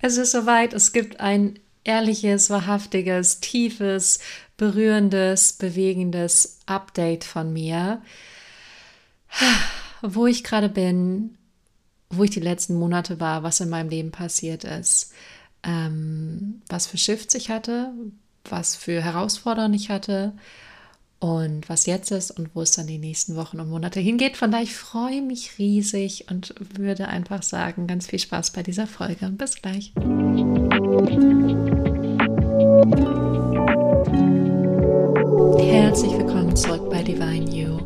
Es ist soweit, es gibt ein ehrliches, wahrhaftiges, tiefes, berührendes, bewegendes Update von mir, wo ich gerade bin, wo ich die letzten Monate war, was in meinem Leben passiert ist, ähm, was für Shifts ich hatte, was für Herausforderungen ich hatte und was jetzt ist und wo es dann die nächsten Wochen und Monate hingeht. Von daher, ich freue mich riesig und würde einfach sagen, ganz viel Spaß bei dieser Folge und bis gleich. Herzlich willkommen zurück bei Divine You.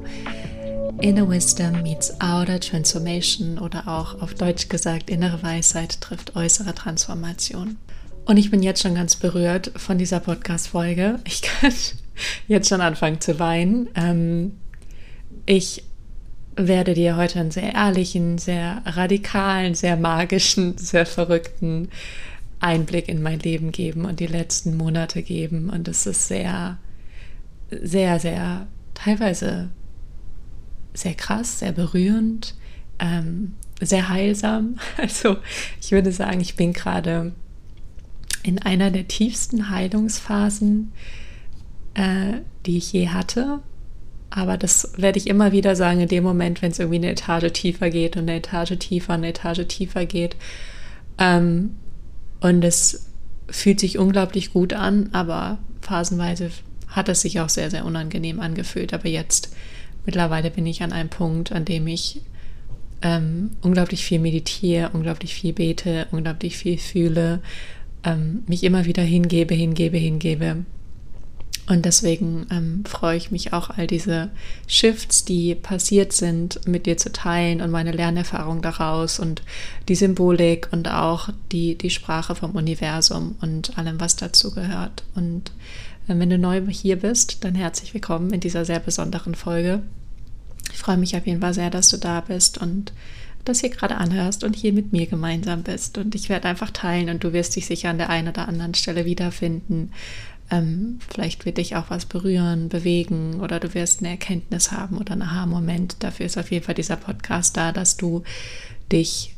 Inner Wisdom meets Outer Transformation oder auch auf Deutsch gesagt, innere Weisheit trifft äußere Transformation. Und ich bin jetzt schon ganz berührt von dieser Podcast-Folge. Ich kann jetzt schon anfangen zu weinen. Ähm, ich werde dir heute einen sehr ehrlichen, sehr radikalen, sehr magischen, sehr verrückten Einblick in mein Leben geben und die letzten Monate geben. Und es ist sehr, sehr, sehr, teilweise sehr krass, sehr berührend, ähm, sehr heilsam. Also ich würde sagen, ich bin gerade in einer der tiefsten Heilungsphasen, äh, die ich je hatte. Aber das werde ich immer wieder sagen, in dem Moment, wenn es irgendwie eine Etage tiefer geht und eine Etage tiefer, eine Etage tiefer geht. Ähm, und es fühlt sich unglaublich gut an, aber phasenweise hat es sich auch sehr, sehr unangenehm angefühlt. Aber jetzt, mittlerweile bin ich an einem Punkt, an dem ich ähm, unglaublich viel meditiere, unglaublich viel bete, unglaublich viel fühle, ähm, mich immer wieder hingebe, hingebe, hingebe und deswegen ähm, freue ich mich auch, all diese Shifts, die passiert sind, mit dir zu teilen und meine Lernerfahrung daraus und die Symbolik und auch die, die Sprache vom Universum und allem, was dazu gehört. Und äh, wenn du neu hier bist, dann herzlich willkommen in dieser sehr besonderen Folge. Ich freue mich auf jeden Fall sehr, dass du da bist und das hier gerade anhörst und hier mit mir gemeinsam bist. Und ich werde einfach teilen und du wirst dich sicher an der einen oder anderen Stelle wiederfinden ähm, vielleicht wird dich auch was berühren, bewegen oder du wirst eine Erkenntnis haben oder einen Aha-Moment. Dafür ist auf jeden Fall dieser Podcast da, dass du dich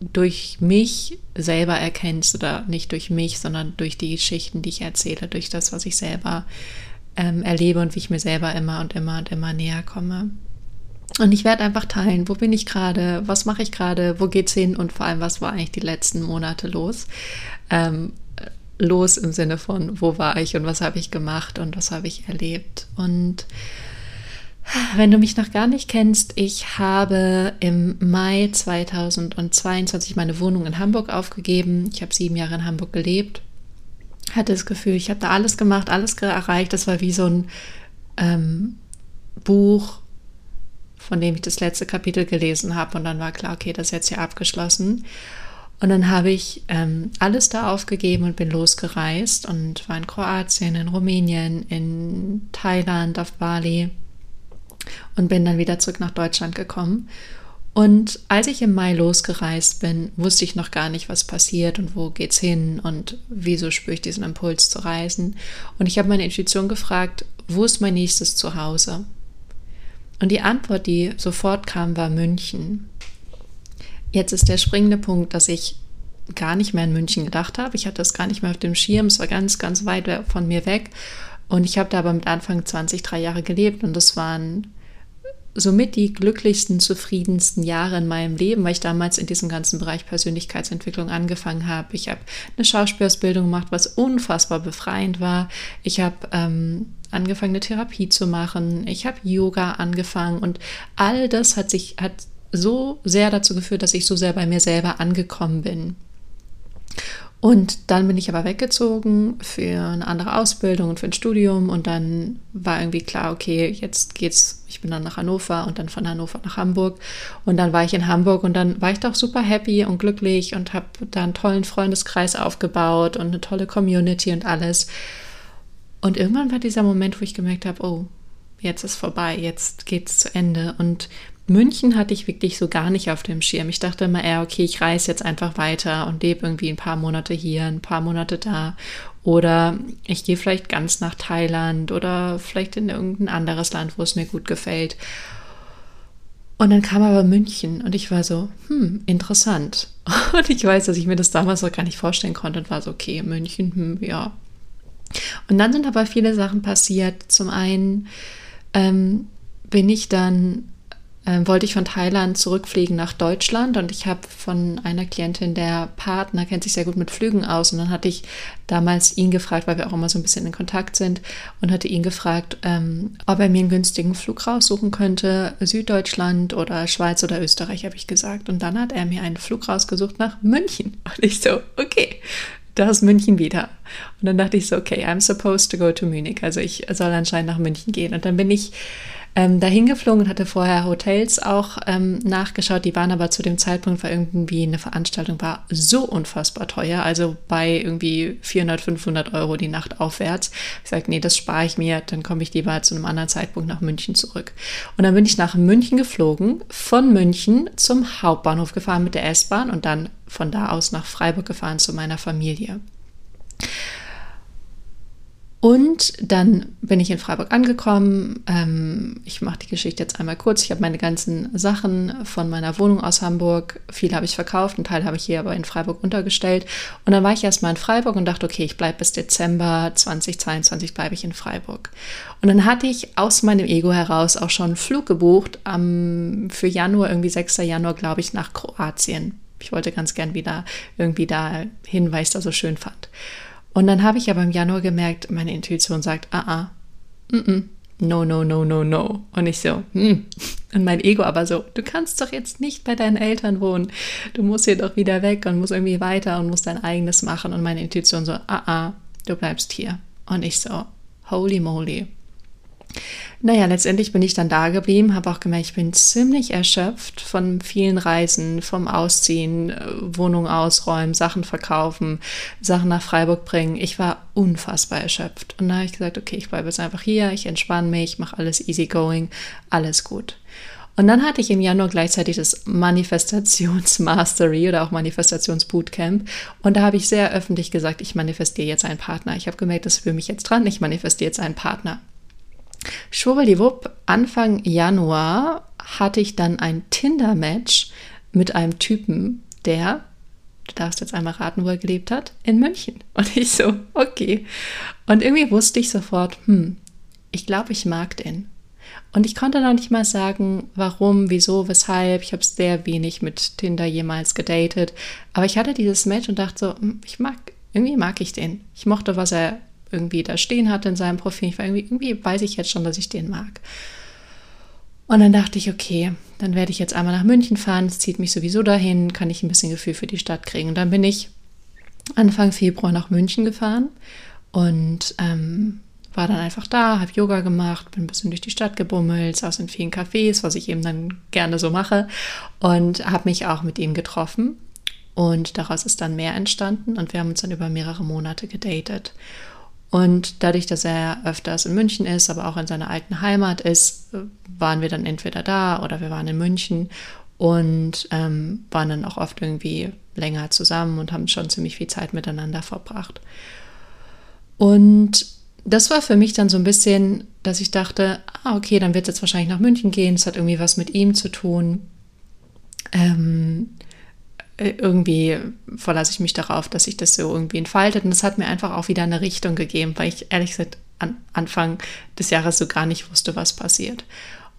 durch mich selber erkennst oder nicht durch mich, sondern durch die Geschichten, die ich erzähle, durch das, was ich selber ähm, erlebe und wie ich mir selber immer und immer und immer näher komme. Und ich werde einfach teilen, wo bin ich gerade, was mache ich gerade, wo geht's hin und vor allem, was war eigentlich die letzten Monate los. Ähm, los im Sinne von, wo war ich und was habe ich gemacht und was habe ich erlebt. Und wenn du mich noch gar nicht kennst, ich habe im Mai 2022 meine Wohnung in Hamburg aufgegeben. Ich habe sieben Jahre in Hamburg gelebt. Hatte das Gefühl, ich habe da alles gemacht, alles erreicht. Das war wie so ein ähm, Buch, von dem ich das letzte Kapitel gelesen habe. Und dann war klar, okay, das ist jetzt hier abgeschlossen. Und dann habe ich ähm, alles da aufgegeben und bin losgereist und war in Kroatien, in Rumänien, in Thailand, auf Bali und bin dann wieder zurück nach Deutschland gekommen. Und als ich im Mai losgereist bin, wusste ich noch gar nicht, was passiert und wo geht's hin und wieso spüre ich diesen Impuls zu reisen. Und ich habe meine Intuition gefragt, wo ist mein nächstes Zuhause? Und die Antwort, die sofort kam, war München. Jetzt ist der springende Punkt, dass ich gar nicht mehr in München gedacht habe. Ich hatte das gar nicht mehr auf dem Schirm. Es war ganz, ganz weit von mir weg. Und ich habe da aber mit Anfang 20 drei Jahre gelebt und das waren somit die glücklichsten, zufriedensten Jahre in meinem Leben, weil ich damals in diesem ganzen Bereich Persönlichkeitsentwicklung angefangen habe. Ich habe eine Schauspielausbildung gemacht, was unfassbar befreiend war. Ich habe ähm, angefangen, eine Therapie zu machen. Ich habe Yoga angefangen und all das hat sich, hat so sehr dazu geführt, dass ich so sehr bei mir selber angekommen bin. Und dann bin ich aber weggezogen für eine andere Ausbildung und für ein Studium und dann war irgendwie klar, okay, jetzt geht's, ich bin dann nach Hannover und dann von Hannover nach Hamburg und dann war ich in Hamburg und dann war ich doch super happy und glücklich und habe da einen tollen Freundeskreis aufgebaut und eine tolle Community und alles. Und irgendwann war dieser Moment, wo ich gemerkt habe, oh, jetzt ist vorbei, jetzt geht's zu Ende und München hatte ich wirklich so gar nicht auf dem Schirm. Ich dachte immer eher, okay, ich reise jetzt einfach weiter und lebe irgendwie ein paar Monate hier, ein paar Monate da. Oder ich gehe vielleicht ganz nach Thailand oder vielleicht in irgendein anderes Land, wo es mir gut gefällt. Und dann kam aber München und ich war so, hm, interessant. Und ich weiß, dass ich mir das damals noch gar nicht vorstellen konnte und war so, okay, München, hm, ja. Und dann sind aber viele Sachen passiert. Zum einen ähm, bin ich dann äh, wollte ich von Thailand zurückfliegen nach Deutschland und ich habe von einer Klientin, der Partner kennt sich sehr gut mit Flügen aus und dann hatte ich damals ihn gefragt, weil wir auch immer so ein bisschen in Kontakt sind und hatte ihn gefragt, ähm, ob er mir einen günstigen Flug raussuchen könnte, Süddeutschland oder Schweiz oder Österreich, habe ich gesagt. Und dann hat er mir einen Flug rausgesucht nach München und ich so, okay, da ist München wieder. Und dann dachte ich so, okay, I'm supposed to go to Munich. Also ich soll anscheinend nach München gehen. Und dann bin ich ähm, dahin geflogen und hatte vorher Hotels auch ähm, nachgeschaut. Die waren aber zu dem Zeitpunkt, weil irgendwie eine Veranstaltung war, so unfassbar teuer. Also bei irgendwie 400, 500 Euro die Nacht aufwärts. Ich sagte, nee, das spare ich mir. Dann komme ich lieber zu einem anderen Zeitpunkt nach München zurück. Und dann bin ich nach München geflogen, von München zum Hauptbahnhof gefahren mit der S-Bahn und dann von da aus nach Freiburg gefahren zu meiner Familie. Und dann bin ich in Freiburg angekommen. Ähm, ich mache die Geschichte jetzt einmal kurz. Ich habe meine ganzen Sachen von meiner Wohnung aus Hamburg, viel habe ich verkauft, einen Teil habe ich hier aber in Freiburg untergestellt. Und dann war ich erstmal in Freiburg und dachte, okay, ich bleibe bis Dezember 2022 bleibe ich in Freiburg. Und dann hatte ich aus meinem Ego heraus auch schon einen Flug gebucht ähm, für Januar, irgendwie 6. Januar, glaube ich, nach Kroatien. Ich wollte ganz gern wieder irgendwie da hin, weil ich es da so schön fand. Und dann habe ich aber im Januar gemerkt, meine Intuition sagt, ah, ah, mm, mm, no, no, no, no, no. Und ich so, hm. Und mein Ego aber so, du kannst doch jetzt nicht bei deinen Eltern wohnen. Du musst hier doch wieder weg und musst irgendwie weiter und musst dein eigenes machen. Und meine Intuition so, ah, ah, du bleibst hier. Und ich so, holy moly. Naja, letztendlich bin ich dann da geblieben, habe auch gemerkt, ich bin ziemlich erschöpft von vielen Reisen, vom Ausziehen, äh, Wohnung ausräumen, Sachen verkaufen, Sachen nach Freiburg bringen. Ich war unfassbar erschöpft. Und da habe ich gesagt, okay, ich bleibe jetzt einfach hier, ich entspanne mich, mache alles easy going, alles gut. Und dann hatte ich im Januar gleichzeitig das Manifestationsmastery oder auch Manifestationsbootcamp. Und da habe ich sehr öffentlich gesagt, ich manifestiere jetzt einen Partner. Ich habe gemerkt, das ist für mich jetzt dran, ich manifestiere jetzt einen Partner. Schwubbeliwupp, Anfang Januar hatte ich dann ein Tinder-Match mit einem Typen, der, du darfst jetzt einmal raten, wo er gelebt hat, in München. Und ich so, okay. Und irgendwie wusste ich sofort, hm, ich glaube, ich mag den. Und ich konnte noch nicht mal sagen, warum, wieso, weshalb. Ich habe sehr wenig mit Tinder jemals gedatet. Aber ich hatte dieses Match und dachte so, hm, ich mag, irgendwie mag ich den. Ich mochte, was er irgendwie da stehen hatte in seinem Profil. Ich war irgendwie, irgendwie weiß ich jetzt schon, dass ich den mag. Und dann dachte ich, okay, dann werde ich jetzt einmal nach München fahren. Es zieht mich sowieso dahin, kann ich ein bisschen Gefühl für die Stadt kriegen. Und dann bin ich Anfang Februar nach München gefahren und ähm, war dann einfach da, habe Yoga gemacht, bin ein bisschen durch die Stadt gebummelt, saß in vielen Cafés, was ich eben dann gerne so mache und habe mich auch mit ihm getroffen. Und daraus ist dann mehr entstanden und wir haben uns dann über mehrere Monate gedatet. Und dadurch, dass er öfters in München ist, aber auch in seiner alten Heimat ist, waren wir dann entweder da oder wir waren in München und ähm, waren dann auch oft irgendwie länger zusammen und haben schon ziemlich viel Zeit miteinander verbracht. Und das war für mich dann so ein bisschen, dass ich dachte, ah, okay, dann wird es jetzt wahrscheinlich nach München gehen, es hat irgendwie was mit ihm zu tun. Ähm, äh, irgendwie verlasse ich mich darauf, dass sich das so irgendwie entfaltet. Und das hat mir einfach auch wieder eine Richtung gegeben, weil ich ehrlich gesagt an Anfang des Jahres so gar nicht wusste, was passiert.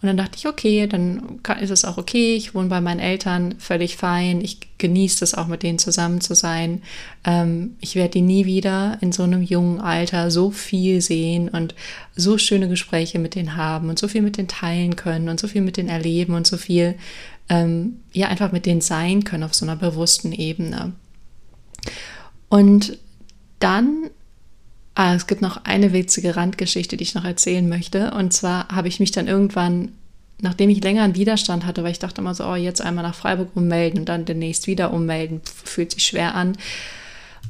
Und dann dachte ich, okay, dann ist es auch okay. Ich wohne bei meinen Eltern, völlig fein. Ich genieße es auch, mit denen zusammen zu sein. Ähm, ich werde die nie wieder in so einem jungen Alter so viel sehen und so schöne Gespräche mit denen haben und so viel mit denen teilen können und so viel mit denen erleben und so viel ähm, ja einfach mit denen sein können auf so einer bewussten Ebene. Und dann, ah, es gibt noch eine witzige Randgeschichte, die ich noch erzählen möchte. Und zwar habe ich mich dann irgendwann, nachdem ich länger einen Widerstand hatte, weil ich dachte immer so, oh, jetzt einmal nach Freiburg ummelden und dann demnächst wieder ummelden, fühlt sich schwer an,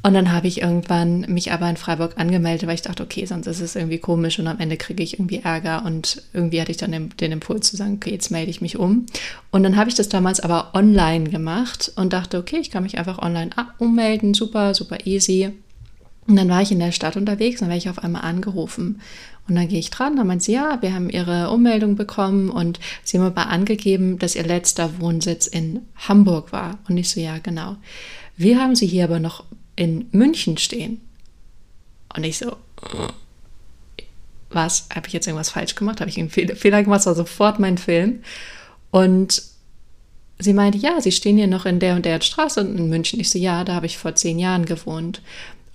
und dann habe ich irgendwann mich aber in Freiburg angemeldet, weil ich dachte, okay, sonst ist es irgendwie komisch und am Ende kriege ich irgendwie Ärger. Und irgendwie hatte ich dann den, den Impuls zu sagen, okay, jetzt melde ich mich um. Und dann habe ich das damals aber online gemacht und dachte, okay, ich kann mich einfach online ummelden, super, super easy. Und dann war ich in der Stadt unterwegs, dann werde ich auf einmal angerufen. Und dann gehe ich dran, dann meint sie, ja, wir haben ihre Ummeldung bekommen und sie haben aber angegeben, dass ihr letzter Wohnsitz in Hamburg war. Und ich so, ja, genau. Wir haben sie hier aber noch in München stehen. Und ich so, was? Habe ich jetzt irgendwas falsch gemacht? Habe ich einen Fehler gemacht? Das war sofort mein Film. Und sie meinte, ja, sie stehen hier noch in der und der Straße in München. Ich so, ja, da habe ich vor zehn Jahren gewohnt.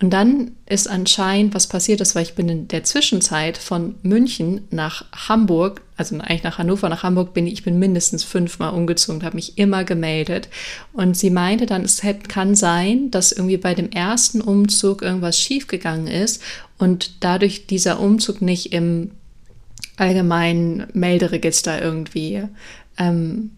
Und dann ist anscheinend was passiert ist, weil ich bin in der Zwischenzeit von München nach Hamburg, also eigentlich nach Hannover, nach Hamburg bin ich, ich bin mindestens fünfmal umgezogen, habe mich immer gemeldet. Und sie meinte dann, es kann sein, dass irgendwie bei dem ersten Umzug irgendwas schiefgegangen ist und dadurch dieser Umzug nicht im allgemeinen Melderegister irgendwie ähm,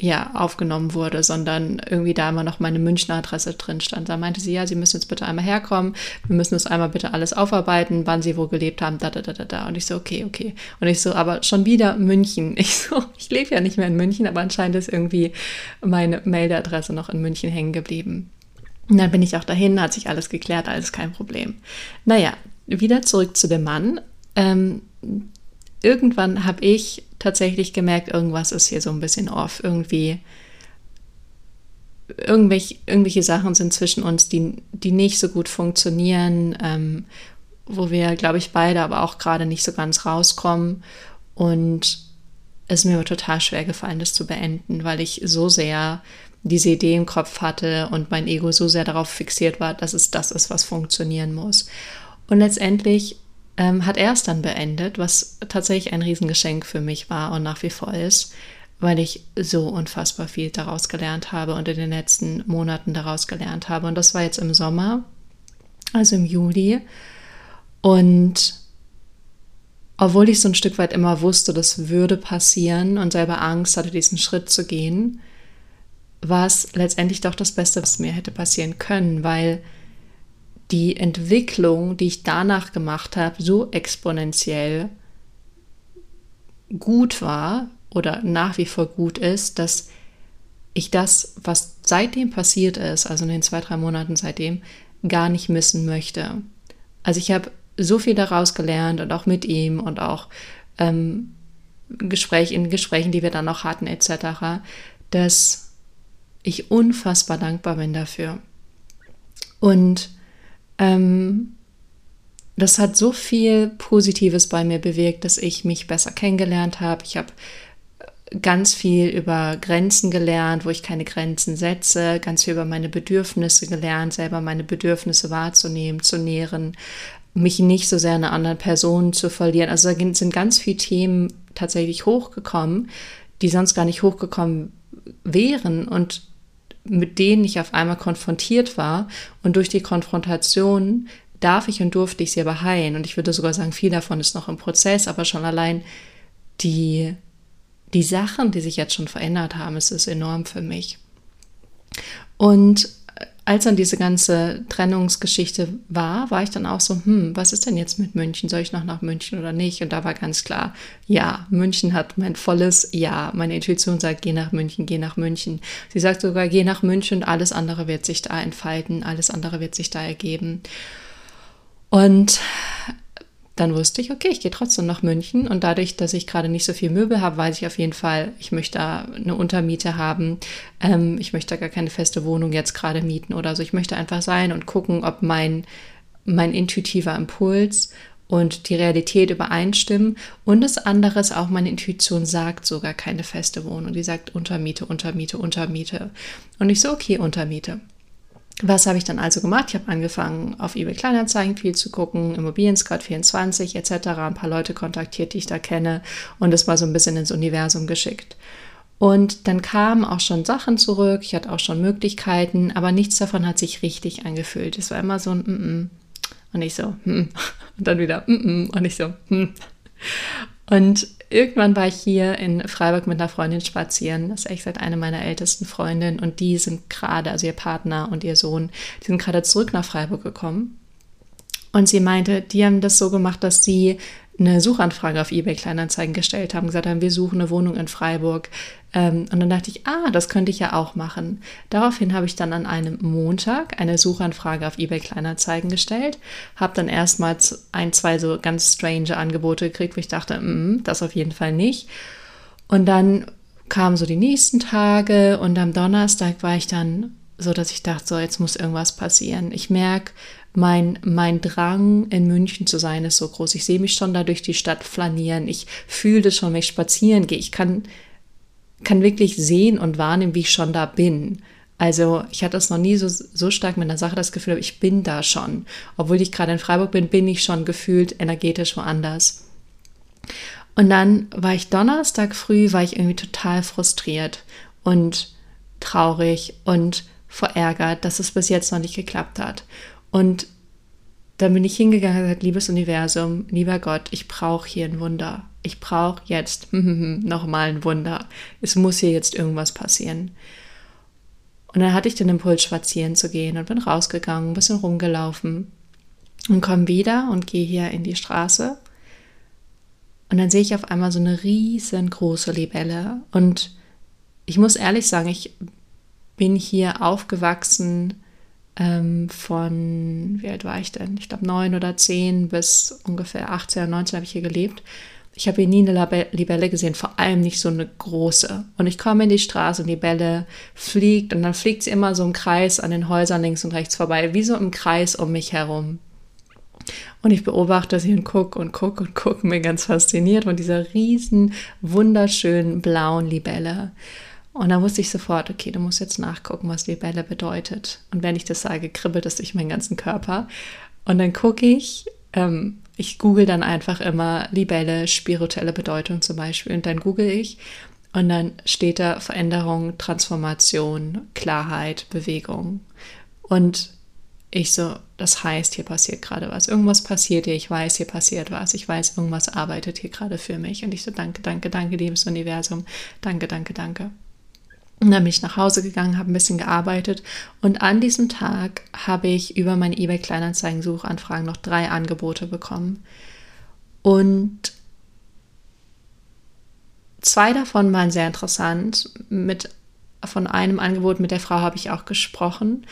ja, aufgenommen wurde, sondern irgendwie da immer noch meine Münchner Adresse drin stand. Da meinte sie, ja, Sie müssen jetzt bitte einmal herkommen, wir müssen das einmal bitte alles aufarbeiten, wann Sie wo gelebt haben, da, da, da, da, da. Und ich so, okay, okay. Und ich so, aber schon wieder München. Ich so, ich lebe ja nicht mehr in München, aber anscheinend ist irgendwie meine Meldeadresse noch in München hängen geblieben. Und dann bin ich auch dahin, hat sich alles geklärt, alles kein Problem. Naja, wieder zurück zu dem Mann. Ähm, irgendwann habe ich tatsächlich gemerkt, irgendwas ist hier so ein bisschen off. Irgendwie, irgendwelche, irgendwelche Sachen sind zwischen uns, die, die nicht so gut funktionieren, ähm, wo wir, glaube ich, beide aber auch gerade nicht so ganz rauskommen. Und es mir total schwer gefallen, das zu beenden, weil ich so sehr diese Idee im Kopf hatte und mein Ego so sehr darauf fixiert war, dass es das ist, was funktionieren muss. Und letztendlich ähm, hat er es dann beendet, was tatsächlich ein Riesengeschenk für mich war und nach wie vor ist, weil ich so unfassbar viel daraus gelernt habe und in den letzten Monaten daraus gelernt habe. Und das war jetzt im Sommer, also im Juli. Und obwohl ich so ein Stück weit immer wusste, das würde passieren und selber Angst hatte, diesen Schritt zu gehen, war es letztendlich doch das Beste, was mir hätte passieren können, weil die Entwicklung, die ich danach gemacht habe, so exponentiell gut war oder nach wie vor gut ist, dass ich das, was seitdem passiert ist, also in den zwei, drei Monaten seitdem, gar nicht missen möchte. Also ich habe so viel daraus gelernt und auch mit ihm und auch ähm, Gespräch, in Gesprächen, die wir dann noch hatten, etc., dass ich unfassbar dankbar bin dafür. Und ähm, das hat so viel Positives bei mir bewirkt, dass ich mich besser kennengelernt habe. Ich habe ganz viel über Grenzen gelernt, wo ich keine Grenzen setze, ganz viel über meine Bedürfnisse gelernt, selber meine Bedürfnisse wahrzunehmen, zu nähren, mich nicht so sehr an anderen Personen zu verlieren. Also da sind ganz viele Themen tatsächlich hochgekommen, die sonst gar nicht hochgekommen wären und mit denen ich auf einmal konfrontiert war. Und durch die Konfrontation darf ich und durfte ich sie aber heilen. Und ich würde sogar sagen, viel davon ist noch im Prozess, aber schon allein die, die Sachen, die sich jetzt schon verändert haben, ist es enorm für mich. Und als dann diese ganze Trennungsgeschichte war, war ich dann auch so, hm, was ist denn jetzt mit München? Soll ich noch nach München oder nicht? Und da war ganz klar, ja, München hat mein volles Ja. Meine Intuition sagt, geh nach München, geh nach München. Sie sagt sogar, geh nach München und alles andere wird sich da entfalten, alles andere wird sich da ergeben. Und dann wusste ich, okay, ich gehe trotzdem nach München und dadurch, dass ich gerade nicht so viel Möbel habe, weiß ich auf jeden Fall, ich möchte da eine Untermiete haben. Ähm, ich möchte da gar keine feste Wohnung jetzt gerade mieten oder so. Ich möchte einfach sein und gucken, ob mein, mein intuitiver Impuls und die Realität übereinstimmen. Und das andere ist auch, meine Intuition sagt sogar keine feste Wohnung. Die sagt Untermiete, Untermiete, Untermiete. Und ich so, okay, Untermiete. Was habe ich dann also gemacht? Ich habe angefangen, auf eBay Kleinanzeigen viel zu gucken, Immobilien Scout 24 etc., ein paar Leute kontaktiert, die ich da kenne und es mal so ein bisschen ins Universum geschickt. Und dann kamen auch schon Sachen zurück, ich hatte auch schon Möglichkeiten, aber nichts davon hat sich richtig angefühlt. Es war immer so ein mm -mm. und ich so mm. und dann wieder mm und ich so mm. Und irgendwann war ich hier in Freiburg mit einer Freundin spazieren. Das ist echt seit eine meiner ältesten Freundinnen. Und die sind gerade, also ihr Partner und ihr Sohn, die sind gerade zurück nach Freiburg gekommen. Und sie meinte, die haben das so gemacht, dass sie eine Suchanfrage auf eBay Kleinanzeigen gestellt haben, gesagt haben, wir suchen eine Wohnung in Freiburg. Ähm, und dann dachte ich, ah, das könnte ich ja auch machen. Daraufhin habe ich dann an einem Montag eine Suchanfrage auf eBay Kleinanzeigen gestellt, habe dann erstmals ein, zwei so ganz strange Angebote gekriegt, wo ich dachte, mm, das auf jeden Fall nicht. Und dann kamen so die nächsten Tage und am Donnerstag war ich dann so, dass ich dachte, so jetzt muss irgendwas passieren. Ich merke, mein, mein Drang, in München zu sein, ist so groß. Ich sehe mich schon da durch die Stadt flanieren. Ich fühle das schon, wenn ich spazieren gehe. Ich kann, kann wirklich sehen und wahrnehmen, wie ich schon da bin. Also ich hatte das noch nie so, so stark mit einer Sache das Gefühl, ich bin da schon. Obwohl ich gerade in Freiburg bin, bin ich schon gefühlt energetisch woanders. Und dann war ich Donnerstag früh, war ich irgendwie total frustriert und traurig und verärgert, dass es bis jetzt noch nicht geklappt hat. Und dann bin ich hingegangen und gesagt, liebes Universum, lieber Gott, ich brauche hier ein Wunder. Ich brauche jetzt nochmal ein Wunder. Es muss hier jetzt irgendwas passieren. Und dann hatte ich den Impuls, spazieren zu gehen und bin rausgegangen, ein bisschen rumgelaufen und komme wieder und gehe hier in die Straße. Und dann sehe ich auf einmal so eine riesengroße Libelle. Und ich muss ehrlich sagen, ich bin hier aufgewachsen ähm, von, wie alt war ich denn? Ich glaube neun oder zehn bis ungefähr 18 oder 19 habe ich hier gelebt. Ich habe hier nie eine Libelle gesehen, vor allem nicht so eine große. Und ich komme in die Straße und die Bälle fliegt und dann fliegt sie immer so im Kreis an den Häusern links und rechts vorbei, wie so im Kreis um mich herum. Und ich beobachte sie und gucke und gucke und gucke, mir ganz fasziniert von dieser riesen, wunderschönen blauen Libelle. Und da wusste ich sofort, okay, du musst jetzt nachgucken, was Libelle bedeutet. Und wenn ich das sage, kribbelt es durch meinen ganzen Körper. Und dann gucke ich, ähm, ich google dann einfach immer Libelle, spirituelle Bedeutung zum Beispiel. Und dann google ich und dann steht da Veränderung, Transformation, Klarheit, Bewegung. Und ich so, das heißt, hier passiert gerade was. Irgendwas passiert hier. Ich weiß, hier passiert was. Ich weiß, irgendwas arbeitet hier gerade für mich. Und ich so, danke, danke, danke, liebes Universum. Danke, danke, danke. Und dann bin ich nach Hause gegangen, habe ein bisschen gearbeitet und an diesem Tag habe ich über meine eBay Kleinanzeigen Suchanfragen noch drei Angebote bekommen. Und zwei davon waren sehr interessant. Mit, von einem Angebot mit der Frau habe ich auch gesprochen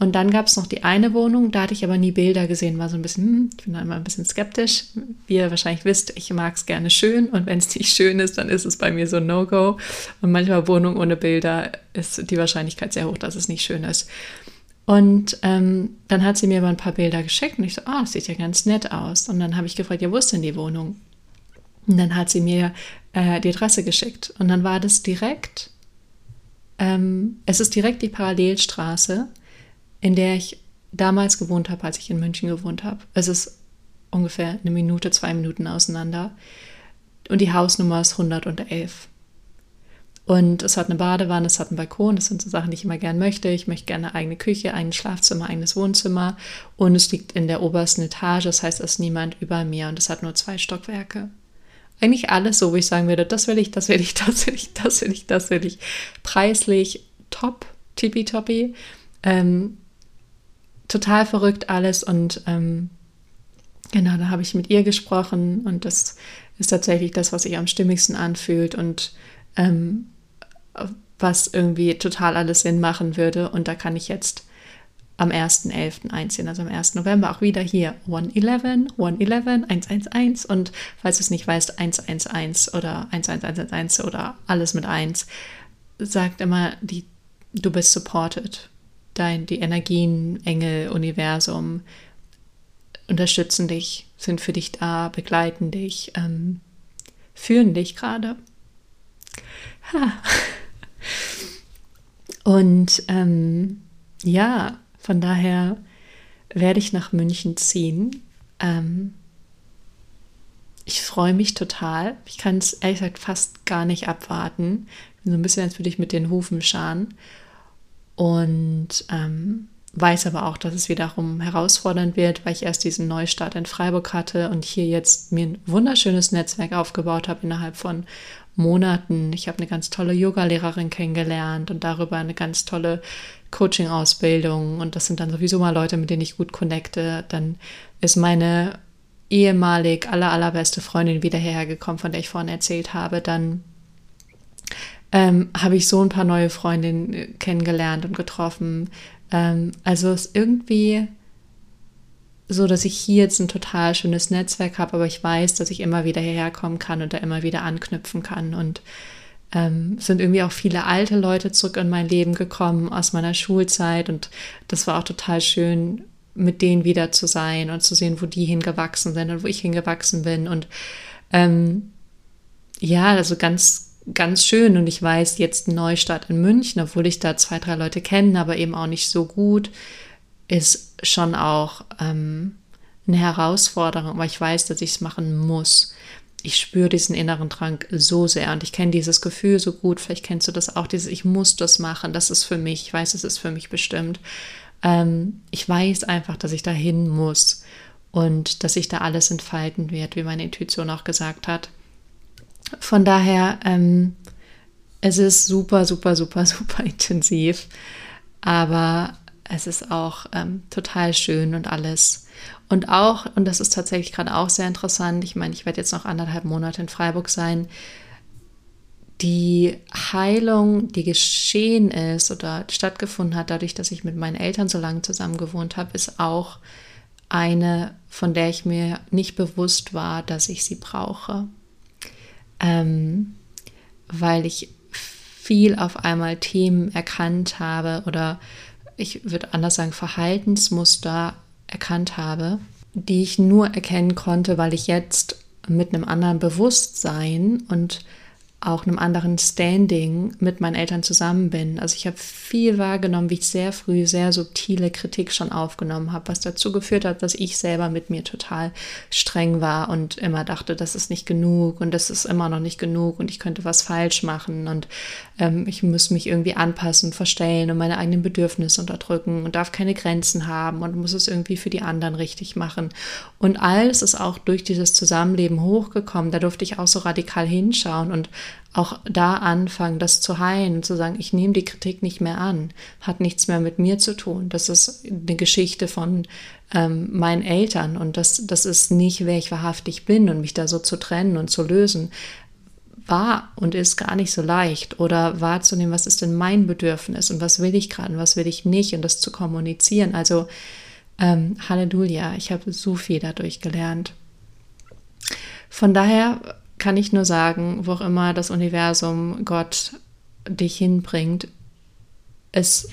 und dann gab es noch die eine Wohnung, da hatte ich aber nie Bilder gesehen, war so ein bisschen, hm, ich bin da immer ein bisschen skeptisch. Wie ihr wahrscheinlich wisst, ich mag es gerne schön und wenn es nicht schön ist, dann ist es bei mir so ein No-Go. Und manchmal Wohnung ohne Bilder ist die Wahrscheinlichkeit sehr hoch, dass es nicht schön ist. Und ähm, dann hat sie mir aber ein paar Bilder geschickt und ich so, ah, oh, das sieht ja ganz nett aus. Und dann habe ich gefragt, ja, wo ist denn die Wohnung? Und dann hat sie mir äh, die Adresse geschickt. Und dann war das direkt, ähm, es ist direkt die Parallelstraße in der ich damals gewohnt habe, als ich in München gewohnt habe. Es ist ungefähr eine Minute, zwei Minuten auseinander. Und die Hausnummer ist 111. Und es hat eine Badewanne, es hat einen Balkon, das sind so Sachen, die ich immer gern möchte. Ich möchte gerne eine eigene Küche, ein Schlafzimmer, eigenes Wohnzimmer. Und es liegt in der obersten Etage, das heißt, es ist niemand über mir und es hat nur zwei Stockwerke. Eigentlich alles so, wo ich sagen würde, das will ich, das will ich, das will ich, das will ich, das will ich. Preislich top, tippitoppi. Ähm, total verrückt alles und ähm, genau, da habe ich mit ihr gesprochen und das ist tatsächlich das, was sich am stimmigsten anfühlt und ähm, was irgendwie total alles Sinn machen würde. Und da kann ich jetzt am 1.11. einziehen, also am 1. November auch wieder hier 111, 111, 111 und falls du es nicht weißt, 111 oder 11111 oder alles mit 1, sagt immer, die, du bist supported dein, die Energien, Engel, Universum unterstützen dich, sind für dich da, begleiten dich, ähm, führen dich gerade. Und ähm, ja, von daher werde ich nach München ziehen. Ähm, ich freue mich total. Ich kann es ehrlich gesagt fast gar nicht abwarten. So ein bisschen, als würde ich mit den Hufen scharen und ähm, weiß aber auch, dass es wiederum herausfordernd wird, weil ich erst diesen Neustart in Freiburg hatte und hier jetzt mir ein wunderschönes Netzwerk aufgebaut habe innerhalb von Monaten. Ich habe eine ganz tolle Yoga-Lehrerin kennengelernt und darüber eine ganz tolle Coaching-Ausbildung und das sind dann sowieso mal Leute, mit denen ich gut connecte. Dann ist meine ehemalig aller, allerbeste Freundin wieder hierher gekommen, von der ich vorhin erzählt habe. Dann ähm, habe ich so ein paar neue Freundinnen äh, kennengelernt und getroffen. Ähm, also es ist irgendwie so, dass ich hier jetzt ein total schönes Netzwerk habe, aber ich weiß, dass ich immer wieder hierher kommen kann und da immer wieder anknüpfen kann. Und ähm, sind irgendwie auch viele alte Leute zurück in mein Leben gekommen aus meiner Schulzeit und das war auch total schön, mit denen wieder zu sein und zu sehen, wo die hingewachsen sind und wo ich hingewachsen bin. Und ähm, ja, also ganz, ganz schön. Und ich weiß jetzt Neustart in München, obwohl ich da zwei, drei Leute kenne, aber eben auch nicht so gut, ist schon auch ähm, eine Herausforderung. Aber ich weiß, dass ich es machen muss ich spüre diesen inneren Drang so sehr und ich kenne dieses Gefühl so gut. Vielleicht kennst du das auch, dieses Ich muss das machen, das ist für mich. Ich weiß, es ist für mich bestimmt. Ähm, ich weiß einfach, dass ich dahin muss und dass sich da alles entfalten wird, wie meine Intuition auch gesagt hat. Von daher, ähm, es ist super, super, super, super intensiv, aber es ist auch ähm, total schön und alles. Und auch, und das ist tatsächlich gerade auch sehr interessant, ich meine, ich werde jetzt noch anderthalb Monate in Freiburg sein, die Heilung, die geschehen ist oder stattgefunden hat, dadurch, dass ich mit meinen Eltern so lange zusammen gewohnt habe, ist auch eine, von der ich mir nicht bewusst war, dass ich sie brauche. Ähm, weil ich viel auf einmal Themen erkannt habe oder ich würde anders sagen, Verhaltensmuster erkannt habe, die ich nur erkennen konnte, weil ich jetzt mit einem anderen Bewusstsein und auch einem anderen Standing mit meinen Eltern zusammen bin. Also ich habe viel wahrgenommen, wie ich sehr früh sehr subtile Kritik schon aufgenommen habe, was dazu geführt hat, dass ich selber mit mir total streng war und immer dachte, das ist nicht genug und das ist immer noch nicht genug und ich könnte was falsch machen und ähm, ich muss mich irgendwie anpassen, verstellen und meine eigenen Bedürfnisse unterdrücken und darf keine Grenzen haben und muss es irgendwie für die anderen richtig machen. Und alles ist auch durch dieses Zusammenleben hochgekommen. Da durfte ich auch so radikal hinschauen und auch da anfangen, das zu heilen und zu sagen, ich nehme die Kritik nicht mehr an, hat nichts mehr mit mir zu tun. Das ist eine Geschichte von ähm, meinen Eltern und das, das ist nicht, wer ich wahrhaftig bin und mich da so zu trennen und zu lösen, war und ist gar nicht so leicht oder wahrzunehmen, was ist denn mein Bedürfnis und was will ich gerade und was will ich nicht und das zu kommunizieren. Also ähm, Halleluja, ich habe so viel dadurch gelernt. Von daher kann ich nur sagen, wo auch immer das Universum, Gott dich hinbringt, es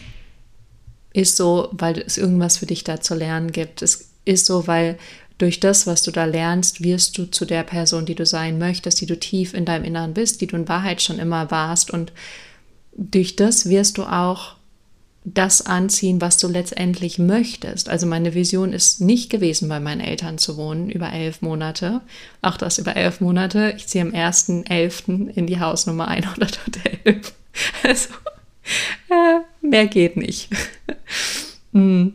ist so, weil es irgendwas für dich da zu lernen gibt. Es ist so, weil durch das, was du da lernst, wirst du zu der Person, die du sein möchtest, die du tief in deinem Inneren bist, die du in Wahrheit schon immer warst. Und durch das wirst du auch das anziehen, was du letztendlich möchtest. Also meine Vision ist nicht gewesen, bei meinen Eltern zu wohnen über elf Monate. Auch das über elf Monate. Ich ziehe am 1.11. in die Hausnummer 111. Also äh, mehr geht nicht. hm.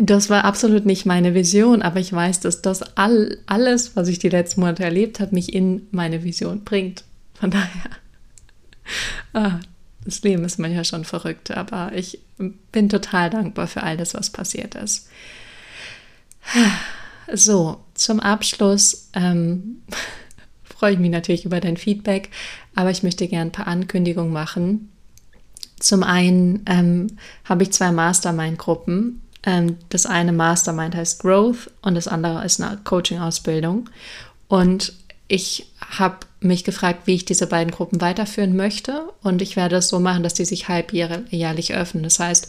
Das war absolut nicht meine Vision, aber ich weiß, dass das all, alles, was ich die letzten Monate erlebt habe, mich in meine Vision bringt. Von daher, ah, das Leben ist manchmal schon verrückt, aber ich bin total dankbar für all das, was passiert ist. So, zum Abschluss ähm, freue ich mich natürlich über dein Feedback, aber ich möchte gerne ein paar Ankündigungen machen. Zum einen ähm, habe ich zwei Mastermind-Gruppen ähm, das eine Mastermind heißt Growth und das andere ist eine Coaching-Ausbildung. Und ich habe mich gefragt, wie ich diese beiden Gruppen weiterführen möchte. Und ich werde es so machen, dass die sich halbjährlich öffnen. Das heißt,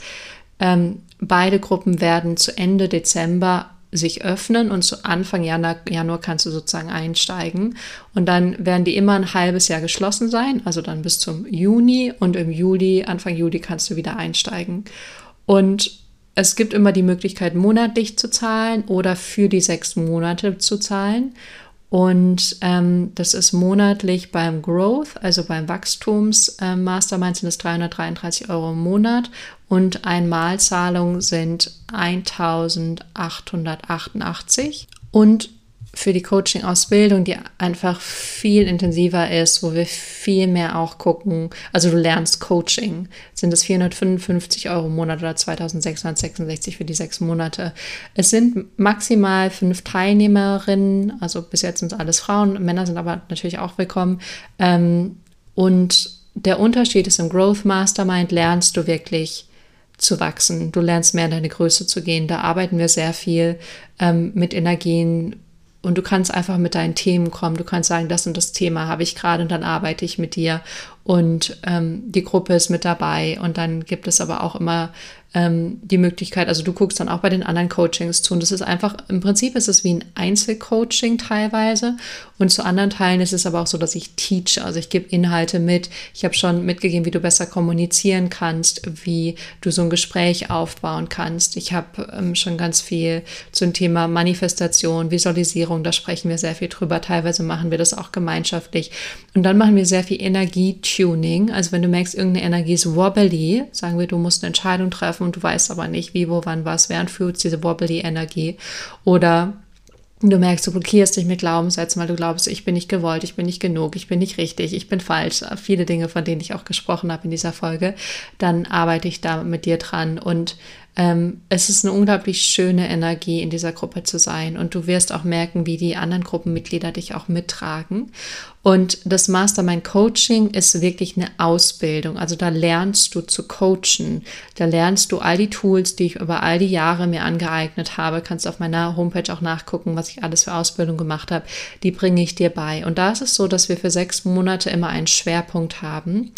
ähm, beide Gruppen werden zu Ende Dezember sich öffnen und zu Anfang Januar, Januar kannst du sozusagen einsteigen. Und dann werden die immer ein halbes Jahr geschlossen sein, also dann bis zum Juni und im Juli, Anfang Juli kannst du wieder einsteigen. Und es gibt immer die Möglichkeit, monatlich zu zahlen oder für die sechs Monate zu zahlen. Und ähm, das ist monatlich beim Growth, also beim Wachstums-Mastermind sind es 333 Euro im Monat und Einmalzahlung sind 1888. Und für die Coaching-Ausbildung, die einfach viel intensiver ist, wo wir viel mehr auch gucken. Also du lernst Coaching. Sind es 455 Euro im Monat oder 2666 für die sechs Monate? Es sind maximal fünf Teilnehmerinnen, also bis jetzt sind es alles Frauen, Männer sind aber natürlich auch willkommen. Ähm, und der Unterschied ist im Growth Mastermind lernst du wirklich zu wachsen. Du lernst mehr in deine Größe zu gehen. Da arbeiten wir sehr viel ähm, mit Energien, und du kannst einfach mit deinen Themen kommen. Du kannst sagen, das und das Thema habe ich gerade und dann arbeite ich mit dir. Und ähm, die Gruppe ist mit dabei. Und dann gibt es aber auch immer ähm, die Möglichkeit, also du guckst dann auch bei den anderen Coachings zu und das ist einfach, im Prinzip ist es wie ein Einzelcoaching teilweise und zu anderen Teilen ist es aber auch so, dass ich teache, also ich gebe Inhalte mit, ich habe schon mitgegeben, wie du besser kommunizieren kannst, wie du so ein Gespräch aufbauen kannst. Ich habe ähm, schon ganz viel zum Thema Manifestation, Visualisierung, da sprechen wir sehr viel drüber, teilweise machen wir das auch gemeinschaftlich und dann machen wir sehr viel Energietuning, also wenn du merkst, irgendeine Energie ist wobbly, sagen wir, du musst eine Entscheidung treffen, und du weißt aber nicht, wie, wo, wann, was, während fühlst diese wobbly Energie. Oder du merkst, du blockierst dich mit Glaubenssätzen, weil du glaubst, ich bin nicht gewollt, ich bin nicht genug, ich bin nicht richtig, ich bin falsch. Viele Dinge, von denen ich auch gesprochen habe in dieser Folge, dann arbeite ich da mit dir dran und ähm, es ist eine unglaublich schöne Energie, in dieser Gruppe zu sein. Und du wirst auch merken, wie die anderen Gruppenmitglieder dich auch mittragen. Und das Mastermind Coaching ist wirklich eine Ausbildung. Also da lernst du zu coachen. Da lernst du all die Tools, die ich über all die Jahre mir angeeignet habe. Kannst auf meiner Homepage auch nachgucken, was ich alles für Ausbildung gemacht habe. Die bringe ich dir bei. Und da ist es so, dass wir für sechs Monate immer einen Schwerpunkt haben.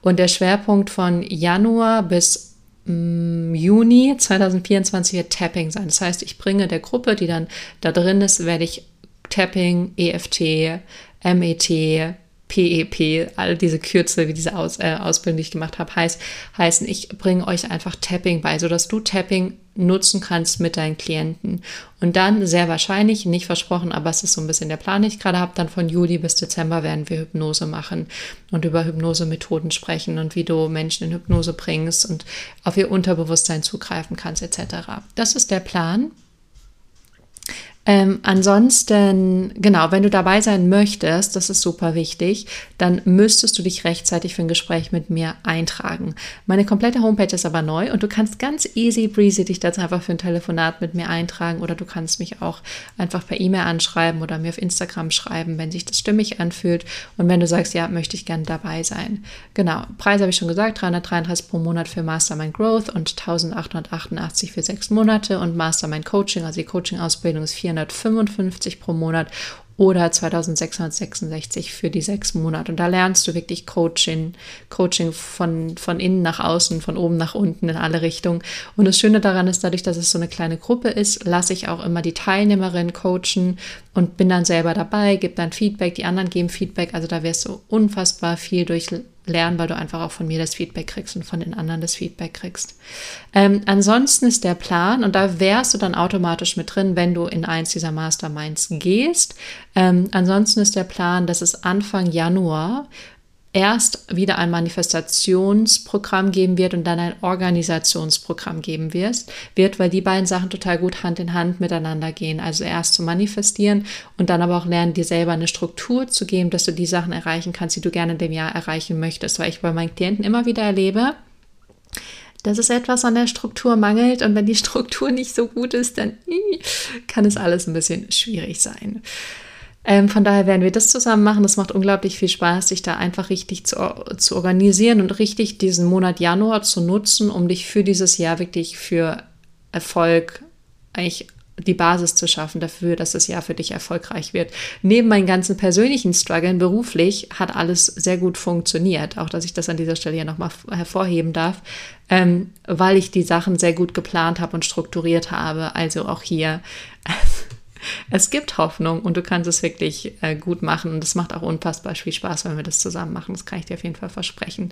Und der Schwerpunkt von Januar bis Juni 2024 wird Tapping sein. Das heißt, ich bringe der Gruppe, die dann da drin ist, werde ich Tapping, EFT, MET, PEP, all diese Kürzel, wie diese Aus, äh, Ausbildung, die ich gemacht habe, heißt, heißen, ich bringe euch einfach Tapping bei, sodass du Tapping nutzen kannst mit deinen Klienten. Und dann sehr wahrscheinlich, nicht versprochen, aber es ist so ein bisschen der Plan, den ich gerade habe, dann von Juli bis Dezember werden wir Hypnose machen und über Hypnosemethoden sprechen und wie du Menschen in Hypnose bringst und auf ihr Unterbewusstsein zugreifen kannst, etc. Das ist der Plan. Ähm, ansonsten, genau, wenn du dabei sein möchtest, das ist super wichtig, dann müsstest du dich rechtzeitig für ein Gespräch mit mir eintragen. Meine komplette Homepage ist aber neu und du kannst ganz easy breezy dich dazu einfach für ein Telefonat mit mir eintragen oder du kannst mich auch einfach per E-Mail anschreiben oder mir auf Instagram schreiben, wenn sich das stimmig anfühlt und wenn du sagst, ja, möchte ich gerne dabei sein. Genau, Preis habe ich schon gesagt, 333 pro Monat für Mastermind Growth und 1888 für sechs Monate und Mastermind Coaching, also die Coaching-Ausbildung ist 400 455 pro Monat oder 2666 für die sechs Monate. Und da lernst du wirklich Coaching, Coaching von, von innen nach außen, von oben nach unten in alle Richtungen. Und das Schöne daran ist, dadurch, dass es so eine kleine Gruppe ist, lasse ich auch immer die Teilnehmerin coachen und bin dann selber dabei, gebe dann Feedback, die anderen geben Feedback. Also da wirst du unfassbar viel durch lernen, weil du einfach auch von mir das Feedback kriegst und von den anderen das Feedback kriegst. Ähm, ansonsten ist der Plan, und da wärst du dann automatisch mit drin, wenn du in eins dieser Masterminds gehst. Ähm, ansonsten ist der Plan, dass es Anfang Januar erst wieder ein Manifestationsprogramm geben wird und dann ein Organisationsprogramm geben wirst, wird, weil die beiden Sachen total gut Hand in Hand miteinander gehen. Also erst zu manifestieren und dann aber auch lernen, dir selber eine Struktur zu geben, dass du die Sachen erreichen kannst, die du gerne in dem Jahr erreichen möchtest. Weil ich bei meinen Klienten immer wieder erlebe, dass es etwas an der Struktur mangelt und wenn die Struktur nicht so gut ist, dann kann es alles ein bisschen schwierig sein. Ähm, von daher werden wir das zusammen machen. Das macht unglaublich viel Spaß, sich da einfach richtig zu, zu organisieren und richtig diesen Monat Januar zu nutzen, um dich für dieses Jahr wirklich für Erfolg eigentlich die Basis zu schaffen dafür, dass das Jahr für dich erfolgreich wird. Neben meinen ganzen persönlichen Struggeln beruflich hat alles sehr gut funktioniert. Auch, dass ich das an dieser Stelle ja nochmal hervorheben darf, ähm, weil ich die Sachen sehr gut geplant habe und strukturiert habe. Also auch hier es gibt Hoffnung und du kannst es wirklich äh, gut machen. Und es macht auch unfassbar viel Spaß, wenn wir das zusammen machen. Das kann ich dir auf jeden Fall versprechen.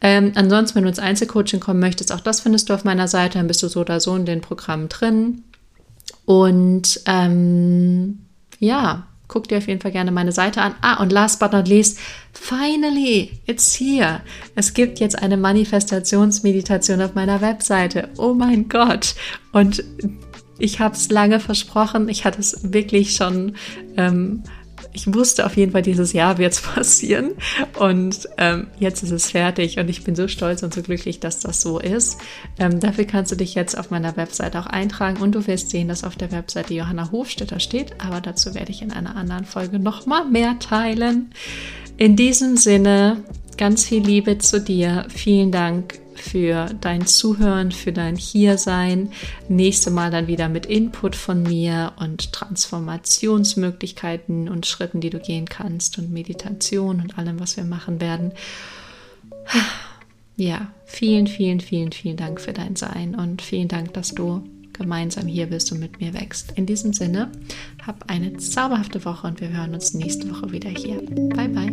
Ähm, ansonsten, wenn du ins Einzelcoaching kommen möchtest, auch das findest du auf meiner Seite. Dann bist du so oder so in den Programmen drin. Und ähm, ja, guck dir auf jeden Fall gerne meine Seite an. Ah, und last but not least, finally, it's here. Es gibt jetzt eine Manifestationsmeditation auf meiner Webseite. Oh mein Gott. Und ich habe es lange versprochen. Ich hatte es wirklich schon ähm, ich wusste auf jeden Fall, dieses Jahr wird es passieren. Und ähm, jetzt ist es fertig und ich bin so stolz und so glücklich, dass das so ist. Ähm, dafür kannst du dich jetzt auf meiner Webseite auch eintragen und du wirst sehen, dass auf der Webseite Johanna Hofstetter steht. Aber dazu werde ich in einer anderen Folge nochmal mehr teilen. In diesem Sinne, ganz viel Liebe zu dir. Vielen Dank für dein Zuhören, für dein Hiersein. Nächste Mal dann wieder mit Input von mir und Transformationsmöglichkeiten und Schritten, die du gehen kannst und Meditation und allem, was wir machen werden. Ja, vielen, vielen, vielen, vielen Dank für dein Sein und vielen Dank, dass du gemeinsam hier bist und mit mir wächst. In diesem Sinne, hab eine zauberhafte Woche und wir hören uns nächste Woche wieder hier. Bye, bye.